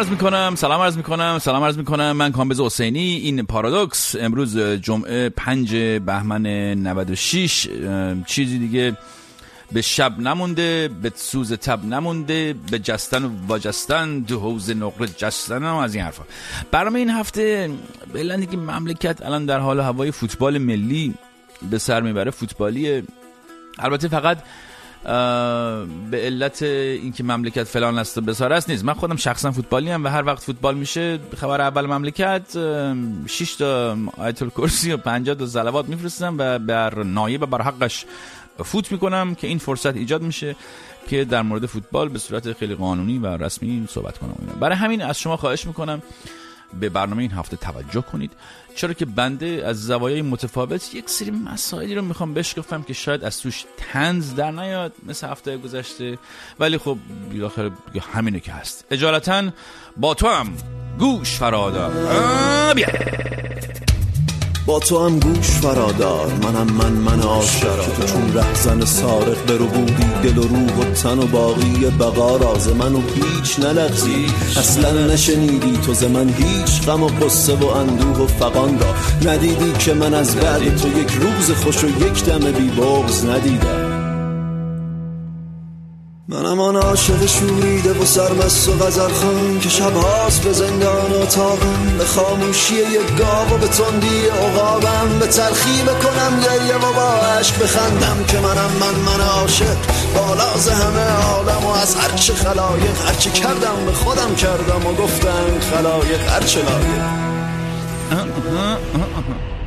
عرض می‌کنم سلام عرض می‌کنم سلام عرض می‌کنم. من کامبز حسینی. این پارادوکس امروز جمعه 5 بهمن 96 چیزی دیگه به شب نمونده به سوز تب نمونده به جستن و واجستن دو حوز نقره جستن و از این حرفا. برنامه این هفته بلندی که مملکت الان در حال هوای فوتبال ملی به سر می‌بره فوتبالیه البته فقط به علت اینکه مملکت فلان است و بسار است نیست. من خودم شخصا فوتبالی هم و هر وقت فوتبال میشه خبر اول مملکت 6 تا آیت الکرسی و 50 تا صلوات میفرستم و بر نایب بر حقش فوت می‌کنم که این فرصت ایجاد میشه که در مورد فوتبال به صورت خیلی قانونی و رسمی صحبت کنم برای همین از شما خواهش می‌کنم به برنامه این هفته توجه کنید. چرا که بنده از زوایای متفاوت یک سری مسائلی رو می‌خوام بشکفم که شاید از توش تنز در نیاد مثل هفته گذشته. ولی خب بیاخر همینه که هست. اجالتا با تو هم. گوش فرادار بیا. با تو هم گوش فرادار. منم من من که تو چون رهزن سارق برو بودی دل و روح و تن و باقی بقا راز منو هیچ نلغزی. اصلا نشنیدی تو ز من هیچ غم و قصه و اندوه و فقان را. ندیدی که من از بعد تو یک روز خوش و یک دم بی بغز ندیدم. منم آن عاشق شوریده و سرمست و غزل خان که شبهاست به زندان اتاقم به خاموشی یک گاو و به تندی عقابم. به تلخی بکنم گریه و با عشق بخندم که منم من من عاشق. بالاز همه عالم و از هرچه خلایق هرچه کردم به خودم کردم و گفتم خلایق هرچه لایق.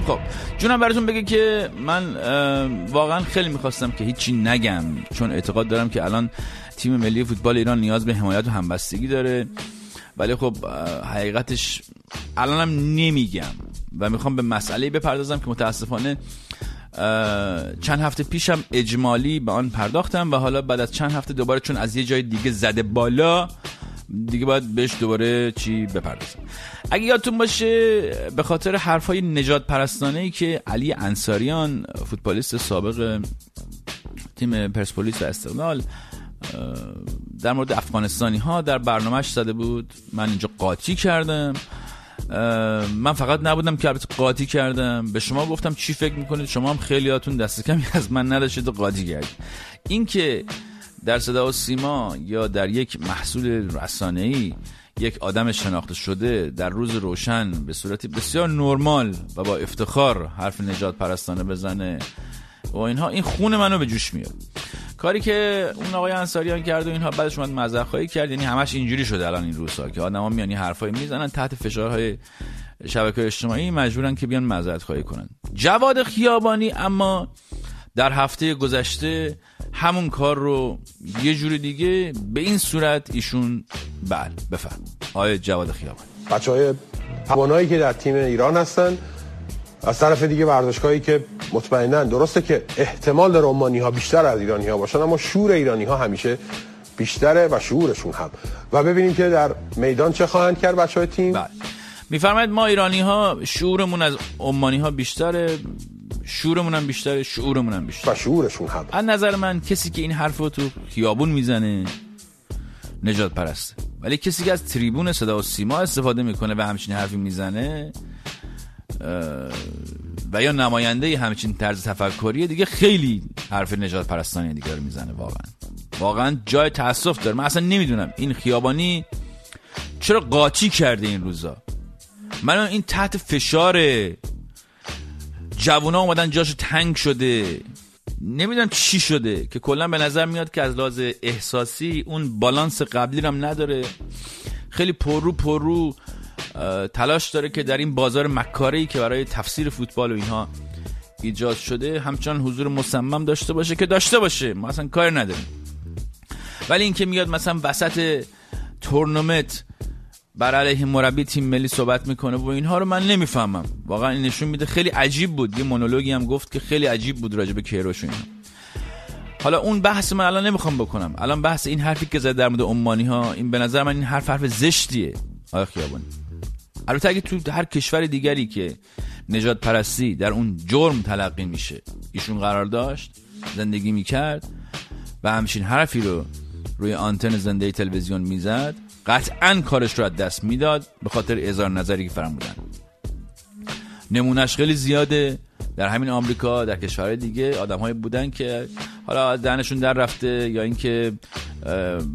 خب جونم براتون بگه که من واقعا خیلی می‌خواستم که هیچی نگم چون اعتقاد دارم که الان تیم ملی فوتبال ایران نیاز به حمایت و همبستگی داره. ولی خب حقیقتش الانم نمیگم و می‌خوام به مسئله بپردازم که متاسفانه چند هفته پیشم اجمالی به آن پرداختم و حالا بعد از چند هفته دوباره چون از یه جای دیگه زده بالا دیگه باید بهش دوباره چی بپردازم اگه یادتون باشه به خاطر حرفای نجات پرستانه ای که علی انصاریان فوتبالیست سابق تیم پرسپولیس و استقلال در مورد افغانستانی ها در برنامهش زده بود. من اینجا قاطی کردم. من فقط نبودم که البته قاطی کردم. به شما گفتم چی فکر می‌کنید؟ شما هم خیلیاتون دست کمی از من نداشتید و قاطی کردید. این که در صدا و سیما یا در یک محصول رسانه‌ای یک آدم شناخته شده در روز روشن به صورتی بسیار نرمال و با افتخار حرف نجات پرستانه بزنه و اینها این خون منو به جوش میاد کاری که اون آقای انصاریان کرد و اینها بعدش اومد خواهی کرد یعنی همش اینجوری شده الان این روزها که آدما میان این حرفایی می‌زنن تحت فشارهای شبکه اجتماعی مجبورن که بیان معذرت خواهی کنن. جواد خیابانی اما در هفته گذشته همون کار رو یه جور دیگه به این صورت ایشون بله بفرم آقای جواد خیابانی. بچه های توانایی که در تیم ایران هستن از طرف دیگه ورزشگاهی که مطمئنا درسته که احتمال داره عمانی ها بیشتر از ایرانی ها باشن اما شور ایرانی ها همیشه بیشتره و شعورشون هم. و ببینیم که در میدان چه خواهند کرد بچه های تیم. بله. میفرماید ما ایرانی ها شعورمون از عمانی ها بیشتره. شعورمون هم بیشتره شعورمون هم بیشتره. و شعورشون هم. از نظر من کسی که این حرف رو تو خیابون می‌زنه نجات پرسته ولی کسی که از تریبون صدا و سیما استفاده می‌کنه و همچین حرفی می‌زنه و یا نماینده همچین طرز تفکری دیگه خیلی حرف نجات پرستانی دیگه رو می‌زنه واقعا. واقعا جای تاسف داره. من اصلا نمی‌دونم این خیابانی چرا قاچی کرده این روزا. من این تحت فشار جوونا اومدن جاشو تنگ شده. نمی‌دونم چی شده که کلا به نظر میاد که از لحاظ احساسی اون بالانس قبلی رو هم نداره. خیلی پررو پررو تلاش داره که در این بازار مکاری که برای تفسیر فوتبال و اینها ایجاد شده همچنان حضور مصمم داشته باشه که داشته باشه. ما اصلا کار نداریم. ولی اینکه میاد مثلا وسط تورنمنت بر علیه مربی تیم ملی صحبت می‌کنه و اینها رو من نمی‌فهمم. واقعا این نشون میده خیلی عجیب بود. یه مونولوگی هم گفت که خیلی عجیب بود راجع به کیروش اینا. حالا اون بحث من الان نمی‌خوام بکنم. الان بحث این حرفی که زد در مورد عمانی ها این به نظر من این حرف حرف زشتیه. آقا خیابانی. البته اگه تو هر کشور دیگری که نجات پرستی در اون جرم تلقی میشه ایشون قرار داشت زندگی می‌کرد و همچین حرفی رو روی آنتن زنده تلویزیون می‌زد. قطعا کارش رو از دست می‌داد به خاطر اظهار نظری که فرم بودن نمونش خیلی زیاده. در همین آمریکا در کشورهای دیگه آدم بودن که حالا دهنشون در رفته یا اینکه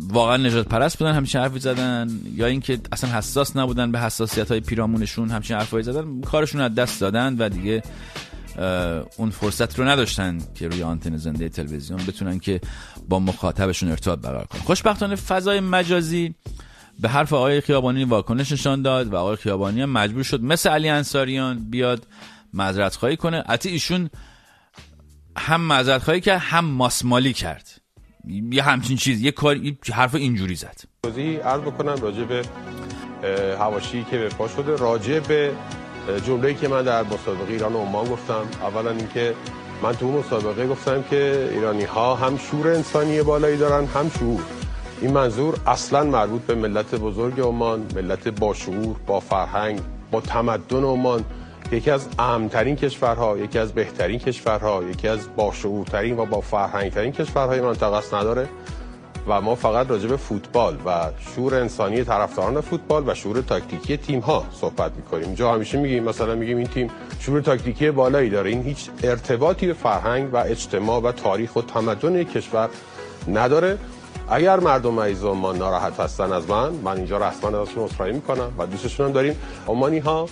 واقعا نجات پرست بودن همچین حرفی زدن یا اینکه اصلا حساس نبودن به حساسیت های پیرامونشون همچین حرفایی زدن کارشون از دست دادن و دیگه اون فرصت رو نداشتن که روی آنتن زنده تلویزیون بتونن که با مخاطبشون ارتباط برقرار کنن. خوشبختانه فضای مجازی به حرف آقای خیابانی واکنش نشان داد و آقای خیابانی هم مجبور شد مثل علی انصاریان بیاد معذرت خواهی کنه. حتی ایشون هم معذرت خواهی کرد هم ماسمالی کرد. یه همچین چیز یه کار حرف اینجوری زد. توضیح عرض بکنم راجع به هواشی که به پا شده راجع به جمله‌ای که من در مسابقه ایران و عمان گفتم. اولا اینکه من تو مسابقه گفتم که ایرانی ها هم شور انسانی بالایی دارن هم شعور. این منظور اصلا مربوط به ملت بزرگ عمان ملت با شعور با فرهنگ با تمدن عمان. یکی از امترین کشورها یکی از بهترین کشورها یکی از باشعورترین و با فرهنگترین کشورهای منطقه است نداره. و ما فقط راجع به فوتبال و شور انسانی طرفداران فوتبال و شور تاکتیکی تیم ها صحبت می‌کنیم. جا همیشه میگیم مثلا میگیم این تیم شور تاکتیکی بالایی داره. این هیچ ارتباطی به فرهنگ و اجتماع و تاریخ و تمدن کشور نداره. اگر مردم عزیز ما ناراحت هستن از من من اینجا رسما ازشون عذرخواهی می‌کنم و دوستشون هم داریم. عمانی ها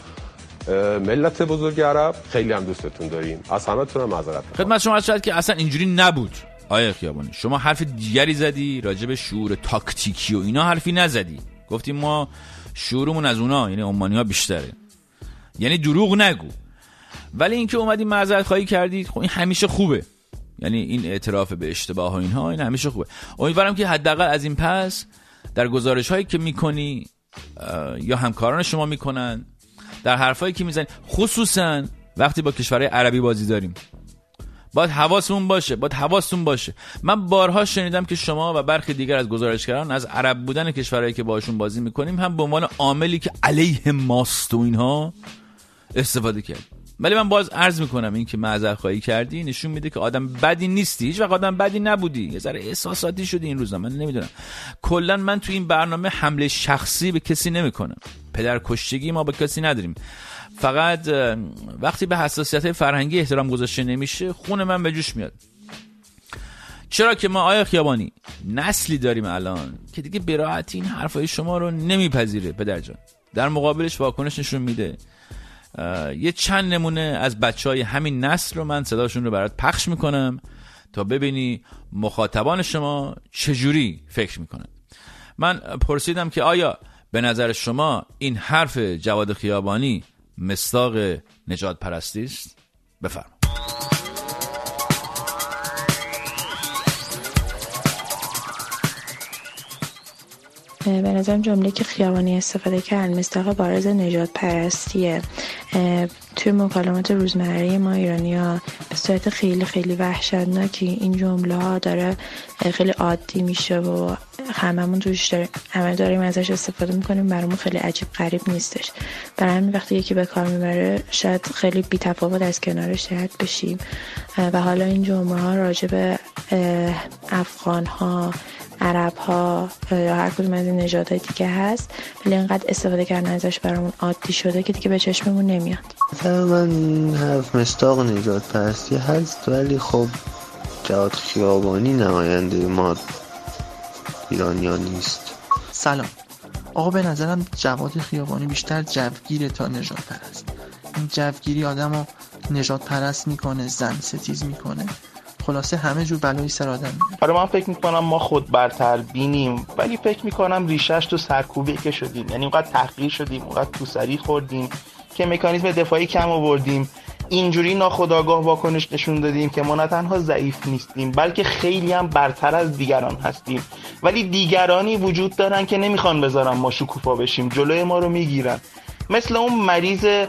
ملت بزرگ عرب خیلی هم دوستتون داریم. از همتون هم معذرت خدمت شما شاید که اصلا اینجوری نبود آیا خیابانی. شما حرف دیگری زدی راجع به شعور تاکتیکی و اینا حرفی نزدی. گفتیم ما شعورمون از اونا یعنی عمانی ها بیشتره. یعنی دروغ نگو. ولی اینکه اومدی معذرت خواهی کردی خب این همیشه خوبه. یعنی این اعتراف به اشتباه و اینها این همیشه خوبه. امیدوارم که حداقل از این پس در گزارش هایی که می‌کنی یا همکاران شما می‌کنن در حرفایی که می‌زنی خصوصا وقتی با کشورهای عربی بازی داریم. باید حواسمون باشه باید حواستون باشه. من بارها شنیدم که شما و برخی دیگر از گزارشگران از عرب بودن کشورهایی که باشون بازی می‌کنیم هم به عنوان عاملی که علیه ماست و اینها استفاده کرد ولی من باز عرض می‌کنم این که معذرت خواهی کردی نشون میده که آدم بدی نیستی. هیچ وقت آدم بدی نبودی. یه ذره احساساتی شدی این روزا. من نمی‌دونم. کلا من تو این برنامه حمله شخصی به کسی نمی‌کنم. پدر کشتگی ما به کسی نداریم. فقط وقتی به حساسیت فرهنگی احترام گذاشته نمیشه خون من به جوش میاد. چرا که ما آیا خیابانی نسلی داریم الان که دیگه براحتی این حرفای شما رو نمیپذیره پدر جان. در مقابلش واکنش نشون میده. یه چند نمونه از بچه های همین نسل رو من صداشون رو برات پخش می‌کنم تا ببینی مخاطبان شما چجوری فکر می‌کنن. من پرسیدم که آیا به نظر شما این حرف جواد خیابانی مستاق نجات پرستی است بفرم به نظرم جمله که خیابانی استفاده کرد مستاق بارز نجات پرستیه توی مکالمات روزمره ما ایرانی ها به صورت خیلی خیلی وحشتناکی این جمله ها داره خیلی عادی میشه و هممون توش داریم همه داریم ازش استفاده می‌کنیم برامون خیلی عجیب غریب نیستش. برای همین وقتی یکی به کار می‌بره شاید خیلی بی تفاوت از کنارش رد بشیم. و حالا این جمله ها راجع به افغان ها عرب ها یا هر کدوم از این نژادهای دیگه هست ولی اینقدر استفاده کردن ازش برامون عادی شده که دیگه به چشممون نمیاد. من حرف مستاق نجات پرستی هست ولی خب جواد خیابانی نماینده ما ایرانیا نیست. سلام. آقا به نظرم جواد خیابانی بیشتر جوگیره تا نجات پرست این جوگیری آدم رو نجات پرست می‌کنه زن ستیز می‌کنه. خلاصه همه جور بلایی سر آدم. آره من فکر می‌کنم ما خود برتر بینیم ولی فکر می‌کنم ریشش تو سرکوبی که شدیم. یعنی اونقدر تحقیر شدیم اونقدر تو سری خوردیم که مکانیزم دفاعی کم آوردیم. اینجوری ناخداگاه واکنش نشون دادیم که ما نه تنها ضعیف نیستیم بلکه خیلی هم برتر از دیگران هستیم. ولی دیگرانی وجود دارن که نمی‌خوان بذارن ما شکوفا بشیم. جلوی ما رو می‌گیرن. مثل اون مریض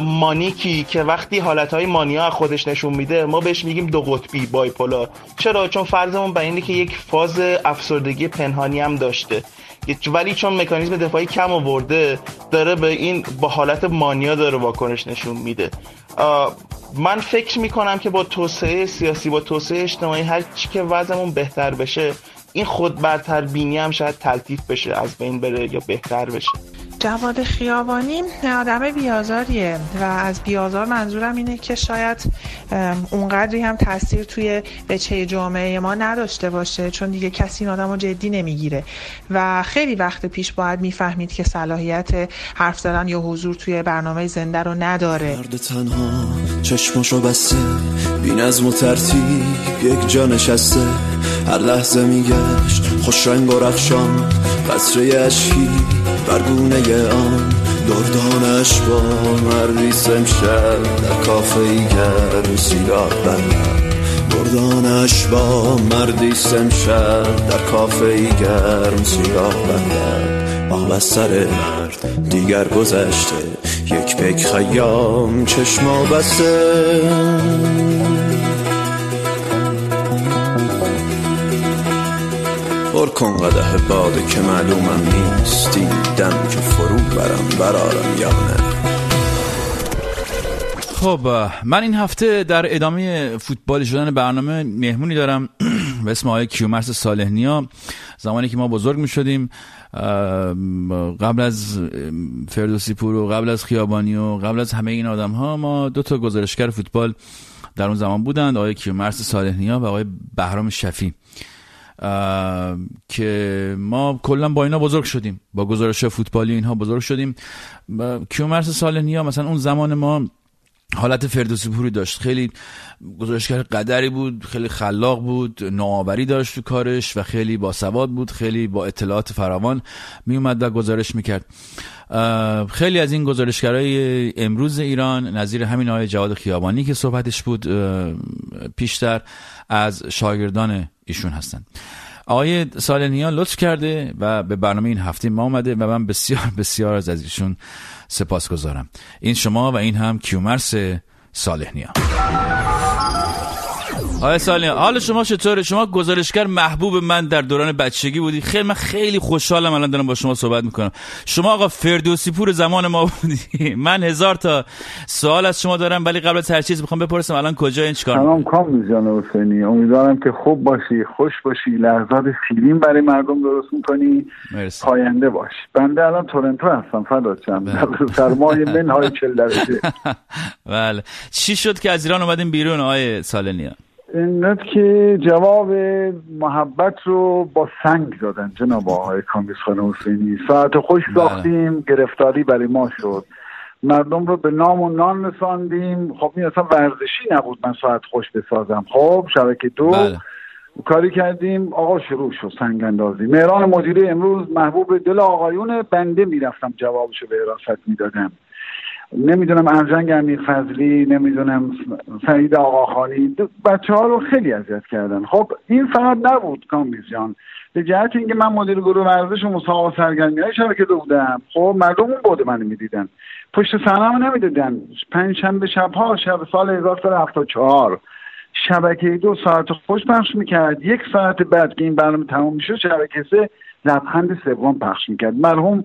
مانیکی که وقتی حالتهای مانیا خودش نشون میده ما بهش میگیم دو قطبی بایپولار. چرا؟ چون فرضمون بر اینه که یک فاز افسردگی پنهانی هم داشته. ولی چون مکانیزم دفاعی کم آورده داره به این با حالت مانیا داره واکنش نشون میده. من فکر می‌کنم که با توسعه سیاسی با توسعه اجتماعی هر چی که وضعمون بهتر بشه این خود برتر بینی هم شاید تلطیف بشه از بین بره یا بهتر بشه. جواد خیابانی آدم بیازاریه و از بیازار منظورم اینه که شاید اونقدری هم تاثیر توی بچه جامعه ما نداشته باشه چون دیگه کسی این آدم رو جدی نمی‌گیره. و خیلی وقت پیش باید می‌فهمید که صلاحیت حرف زدن یا حضور توی برنامه زنده رو نداره. مرد تنها چشمشو بسته بین از مترتیب یک جا نشسته. هر لحظه میگشت خوش رنگ و رخشان قصره اشکی. برگونه آن دردانش با مردی سمشد در کافه گرم سیگار بندم دردانش با مردی سمشد در کافه گرم سیگار بندم آب از سر مرد دیگر گذشته یک پک خیام چشما بسته پر کن قده باده که معلومم نیست. این دم که فرو برم برارم یا نه. خب من این هفته در ادامه فوتبال شدن برنامه مهمونی دارم به اسم آقای کیومرس صالحنیا. زمانی که ما بزرگ می شدیم قبل از فردوسی پور و قبل از خیابانی و قبل از همه این آدم ها ما دو تا گزارشگر فوتبال در اون زمان بودند آقای کیومرس صالحنیا و آقای بهرام شفی. که ما کلا با اینا بزرگ شدیم. با گزارش فوتبالی اینها بزرگ شدیم. کیومرس صالحنیا مثلا اون زمان ما حالت فردوسی پوری داشت. خیلی گزارشگر قدری بود خیلی خلاق بود نوآوری داشت تو کارش و خیلی با سواد بود خیلی با اطلاعات فراوان می اومد و گزارش می‌کرد. خیلی از این گزارشگرای امروز ایران نظیر همین آقای جواد خیابانی که صحبتش بود پیشتر از شاگردان ایشون هستند. آقای سالنیا لطف کرده و به برنامه این هفته ما آمده و من بسیار بسیار از ایشون سپاس گذارم این شما و این هم کیومرس صالحنیا آقای سالیان حال شما چطوره؟ شما گزارشگر محبوب من در دوران بچگی بودی. خیلی من خیلی خوشحالم الان دارم با شما صحبت می‌کنم. شما آقا فردوسی پور زمان ما بودی. من هزار تا سوال از شما دارم ولی قبل از هر چیز می‌خوام بپرسم الان کجا این چیکار سلام کام جان حسینی. امیدوارم که خوب باشی خوش باشی. لحظات فیلم برای مردم درست می‌کنی. مرسی. پاینده باش. بنده الان تورنتو هستم فدات شم. بله. در سرمایه منهای 40 درجه. بله. چی شد که از ایران اومدیم بیرون آقای سالنیا اینت که جواب محبت رو با سنگ دادن جناب آقای کامیس خانه حسینی. ساعت خوش بله. ساختیم گرفتاری برای ما شد. مردم رو به نام و نان رساندیم. خب این اصلا ورزشی نبود من ساعت خوش بسازم. خب شبکه دو. بله. کاری کردیم آقا شروع شد سنگ اندازی. مهران مدیری امروز محبوب دل آقایون بنده می‌رفتم جوابشو به حراست می‌دادم. نمی‌دونم ارجنگ امیر فضلی نمی‌دونم سعید آقاخانی بچه ها رو خیلی اذیت کردن. خب این فقط نبود کامبیز جان. به جهت اینکه من مدیر گروه ورزش و مسابقه سرگرمی های شبکه بودم. خب مردم اون بوده من می‌دیدن. پشت صحنه نمی‌دیدن. پنج شنبه شبها شب سال 1974 شبکه دو ساعت خوش پخش می‌کرد. یک ساعت بعد که این برنامه تمام می‌شد شبکه سه لبخند سوم پخش می‌کرد. مرحوم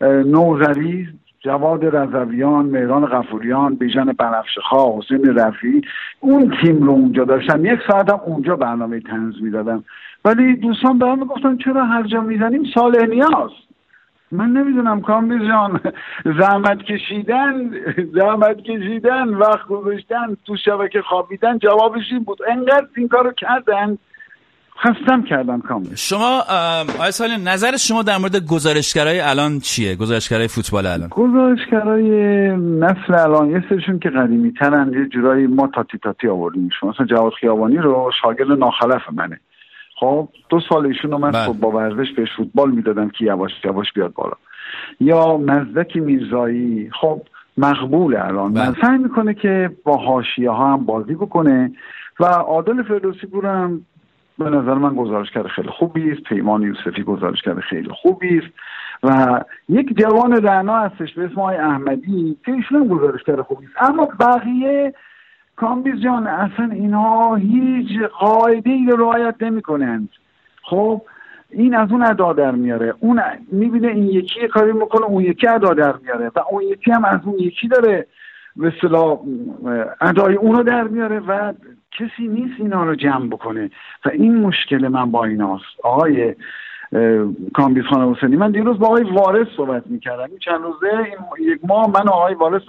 نوزری جواد رضویان مهران غفوریان بیژن بنفشخا حسین رفی اون تیم رو اونجا داشتن. یک ساعت هم اونجا برنامه تنز می‌دادم ولی دوستان به هم گفتن چرا هر جا می‌زنیم سال نیاست من نمی‌دونم کامبیز جان زحمت کشیدن زحمت کشیدن وقت گذاشتن تو شبکه خوابیدن جوابش این بود. انقدر این کارو کردن. خستم کردم کامل. شما آقای سالی نظر شما در مورد گزارشگرای الان چیه؟ گزارشگرای فوتبال الان. گزارشگرای نسل الان یه سرشون که قدیمی ترن یه جورایی ما تاتی تاتی آوردیم. شما مثلا جواد خیابانی رو شاگرد ناخلف منه. خب دو سال ایشون رو من بله. خب با ورزش بهش فوتبال می‌دادم که یواش یواش بیاد بالا. یا مزدک میرزایی خب مقبول الان. من بله. سعی می‌کنه که با حاشیه ها هم بازی بکنه و عادل فردوسی پورم به نظر من گزارشگر خیلی خوبی است. پیمان یوسفی گزارشگر خیلی خوبی است. و یک جوان رعنا هستش به اسم آقای احمدی که ایشون هم گزارشگر خوبی است. اما بقیه کامبیز جان اصلا اینها هیچ قاعده ای رو رعایت نمی کنند خب این از اون ادا در میاره. اون می‌بینه این یکی کاری می‌کنه اون یکی ادا در میاره. و اون یکی هم از اون یکی داره به اصطلاح ادای اونو در میاره. و کسی نیست اینا رو جمع بکنه. و این مشکل من با ایناست. آقای کامبیز خان حسینی من دیروز با آقای وارث صحبت می‌کردم. این چند روزه یک ماه من و آقای وارث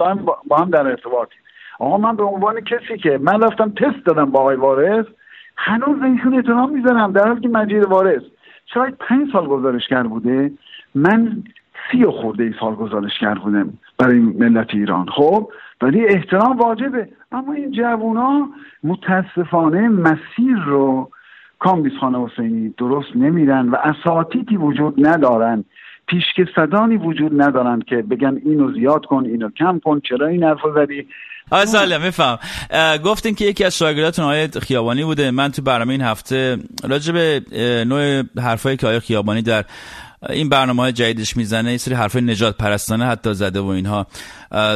با هم در ارتباطیم. آقا من به عنوان کسی که من رفتم تست دادم با آقای وارث هنوز به ایشون احترام می‌ذارم در حالی که مجید وارث شاید پنج سال گزارشگر بوده. من سی و خورده ای سال گزارشگر بودم برای ملت ایران. خب ولی احترام واجبه. اما این جوونا متاسفانه مسیر رو کامبیز خان حسینی درست نمیرن و اساتیدی وجود ندارن. پیشکسدانی وجود ندارن که بگن اینو زیاد کن اینو کم کن چرا این حرف زدی؟ آقای سالم میفهم. گفتین که یکی از شاگرداتون آقای خیابانی بوده. من تو برنامه این هفته راجع به نوع حرفایی که آقای خیابانی در این برنامه های جدیدش می‌زنه یه سری حرفای نجات پرستانه حتی زده و اینها.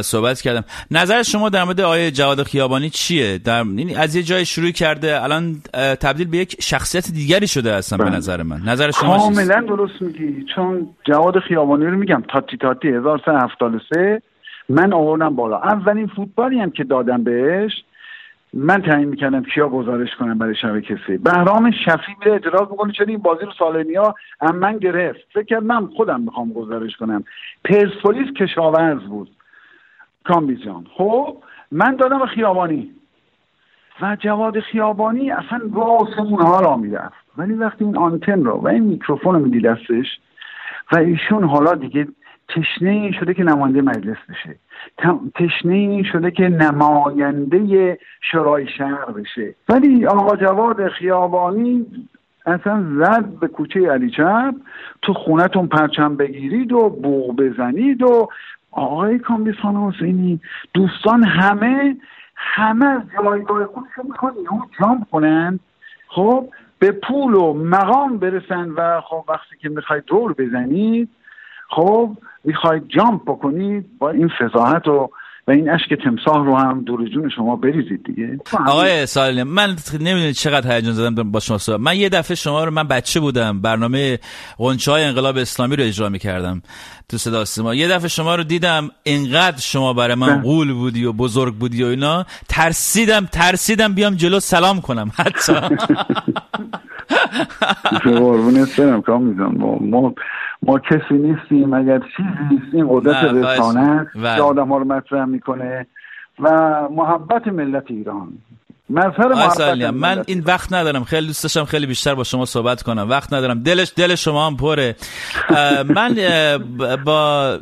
صحبت کردم. نظر شما در مورد آقای جواد خیابانی چیه؟ در این از یه جای شروع کرده الان تبدیل به یک شخصیت دیگری شده هستن به بله. نظر من. نظر شما کاملا درست میگی. چون جواد خیابانی رو میگم تاتی تاتی 1373 من آوردم بالا. اولین فوتبالی هم که دادم بهش من تعیین می‌کردم کیا گزارش کنم برای شبکه سه بهرام شفی میره اعتراض می‌کنه چرا این بازی رو سالنیا هم من گرفت. فکر کرد من خودم می‌خوام گزارش کنم. پرسپولیس کشاورز بود. کامبیزیان خب من دادم خیابانی. و جواد خیابانی اصلا راسمون ها را می‌رفت. ولی وقتی این آنتن رو و این میکروفون رو میدی دستش و ایشون حالا دیگه تشنه این شده که نماینده مجلس بشه. تشنه این شده که نماینده شورای شهر بشه. ولی آقا جواد خیابانی اصلا زد به کوچه علی چپ تو خونتون پرچم بگیرید و بوغ بزنید و آقای کامبیسان حسینی دوستان همه همه از جایگاه خودشون می‌خوان اینو جام کنن. خب به پول و مقام برسن و خب وقتی که می‌خواید دور بزنید خب می‌خواید جامپ بکنید با این فضاحت و و این اشک تمساه رو هم دور جون شما بریزید دیگه. آقای سالم من نمی‌دونید چقدر هیجان زدم با شما صحبت. من یه دفعه شما رو من بچه بودم برنامه قنچه های انقلاب اسلامی رو اجرا می‌کردم تو صدا سیما. یه دفعه شما رو دیدم انقدر شما برای من بله. قول بودی و بزرگ بودی و اینا. ترسیدم ترسیدم بیام جلو سلام کنم حتی. قربونت برم کام میزن ما ما کسی نیستیم اگر چیزی نیستیم قدرت رسانه که آدم ها رو مطرح می‌کنه. و محبت ملت ایران. مظهر من این وقت ندارم. خیلی دوست داشتم خیلی بیشتر با شما صحبت کنم. وقت ندارم. دلش دل شما هم پره. من با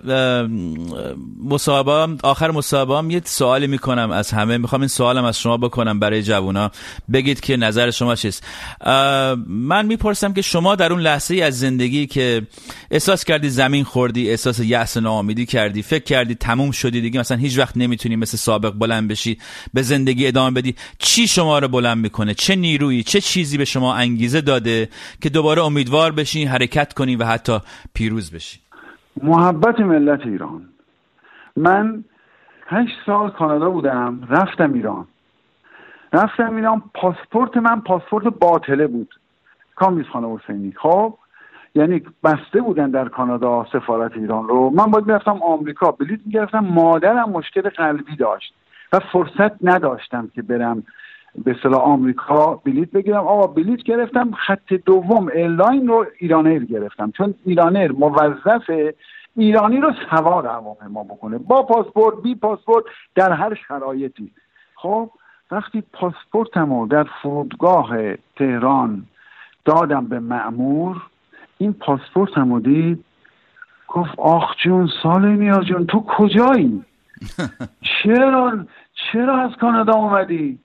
مصاحبه آخر مصاحبه هم یه سوالی می‌کنم از همه. می‌خوام این سوالم از شما بکنم برای جوونا. بگید که نظر شما چیست. من می‌پرسم که شما در اون لحظه ای از زندگی که احساس کردی زمین خوردی احساس یأس ناامیدی کردی فکر کردی تموم شدی دیگه مثلا هیچ وقت نمی‌تونی مثل سابق بلند بشی به زندگی ادامه بدی چی شما رو بلند می‌کنه؟ چه نیرویی چه چیزی به شما انگیزه داده که دوباره امیدوار بشین حرکت کنی و حتی پیروز بشین؟ محبت ملت ایران. من هشت سال کانادا بودم رفتم ایران. رفتم ایران پاسپورت من پاسپورت باطله بود. کامبیز خان حسینی. خب یعنی بسته بودن در کانادا سفارت ایران رو. من باید می‌رفتم آمریکا. بلیط می‌گرفتم. مادرم مشکل قلبی داشت و فرصت نداشتم که برم به اصطلاح آمریکا بلیت بگیرم. آقا بلیت گرفتم خط دوم airline رو ایران ایر گرفتم. چون ایران ایر موظف ایرانی رو سوار هواپیما بکنه. با پاسپورت بی پاسپورت در هر شرایطی. خب وقتی پاسپورتم رو در فرودگاه تهران دادم به مأمور این پاسپورتم رو دید. گفت آخ جون صالح‌نیا جون تو کجایی؟ چرا؟ چرا از کانادا اومدی؟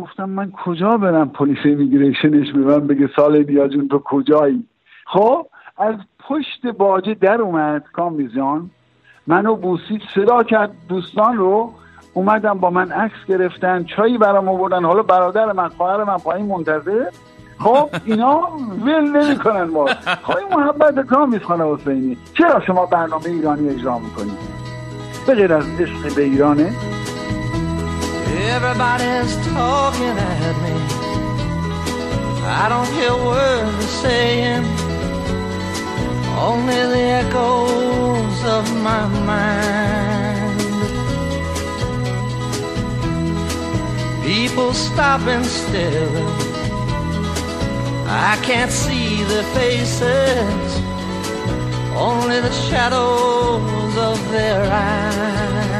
گفتم من کجا برم پلیس immigration ش به من بگه سال جون تو کجایی؟ خب از پشت باجه در اومد کامیزان منو بوسید صدا کرد دوستان رو اومدم با من عکس گرفتن چایی برام آوردن. حالا برادر من خواهر من پایین منتظر. خب اینا ول کنن ما. این محبت کامیز خانه حسینی چرا شما برنامه ایرانی اجرا می‌کنید؟ به از عشق به ایرانه. Everybody's talking at me. I don't hear words they're saying, only the echoes of my mind. people stopping still. I can't see their faces, only the shadows of their eyes.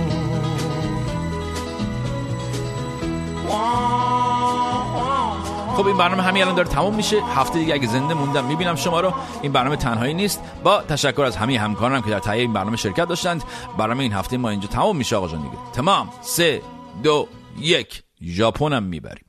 خب این برنامه همین الان داره تموم میشه. هفته دیگه اگه زنده موندم می‌بینم شما رو. این برنامه تنهایی نیست. با تشکر از همه همکارانم که در تهیه این برنامه شرکت داشتند. برنامه این هفته ما اینجا تمام میشه آقا جان دیگه. تمام. سه دو یک. ژاپنم می‌بریم.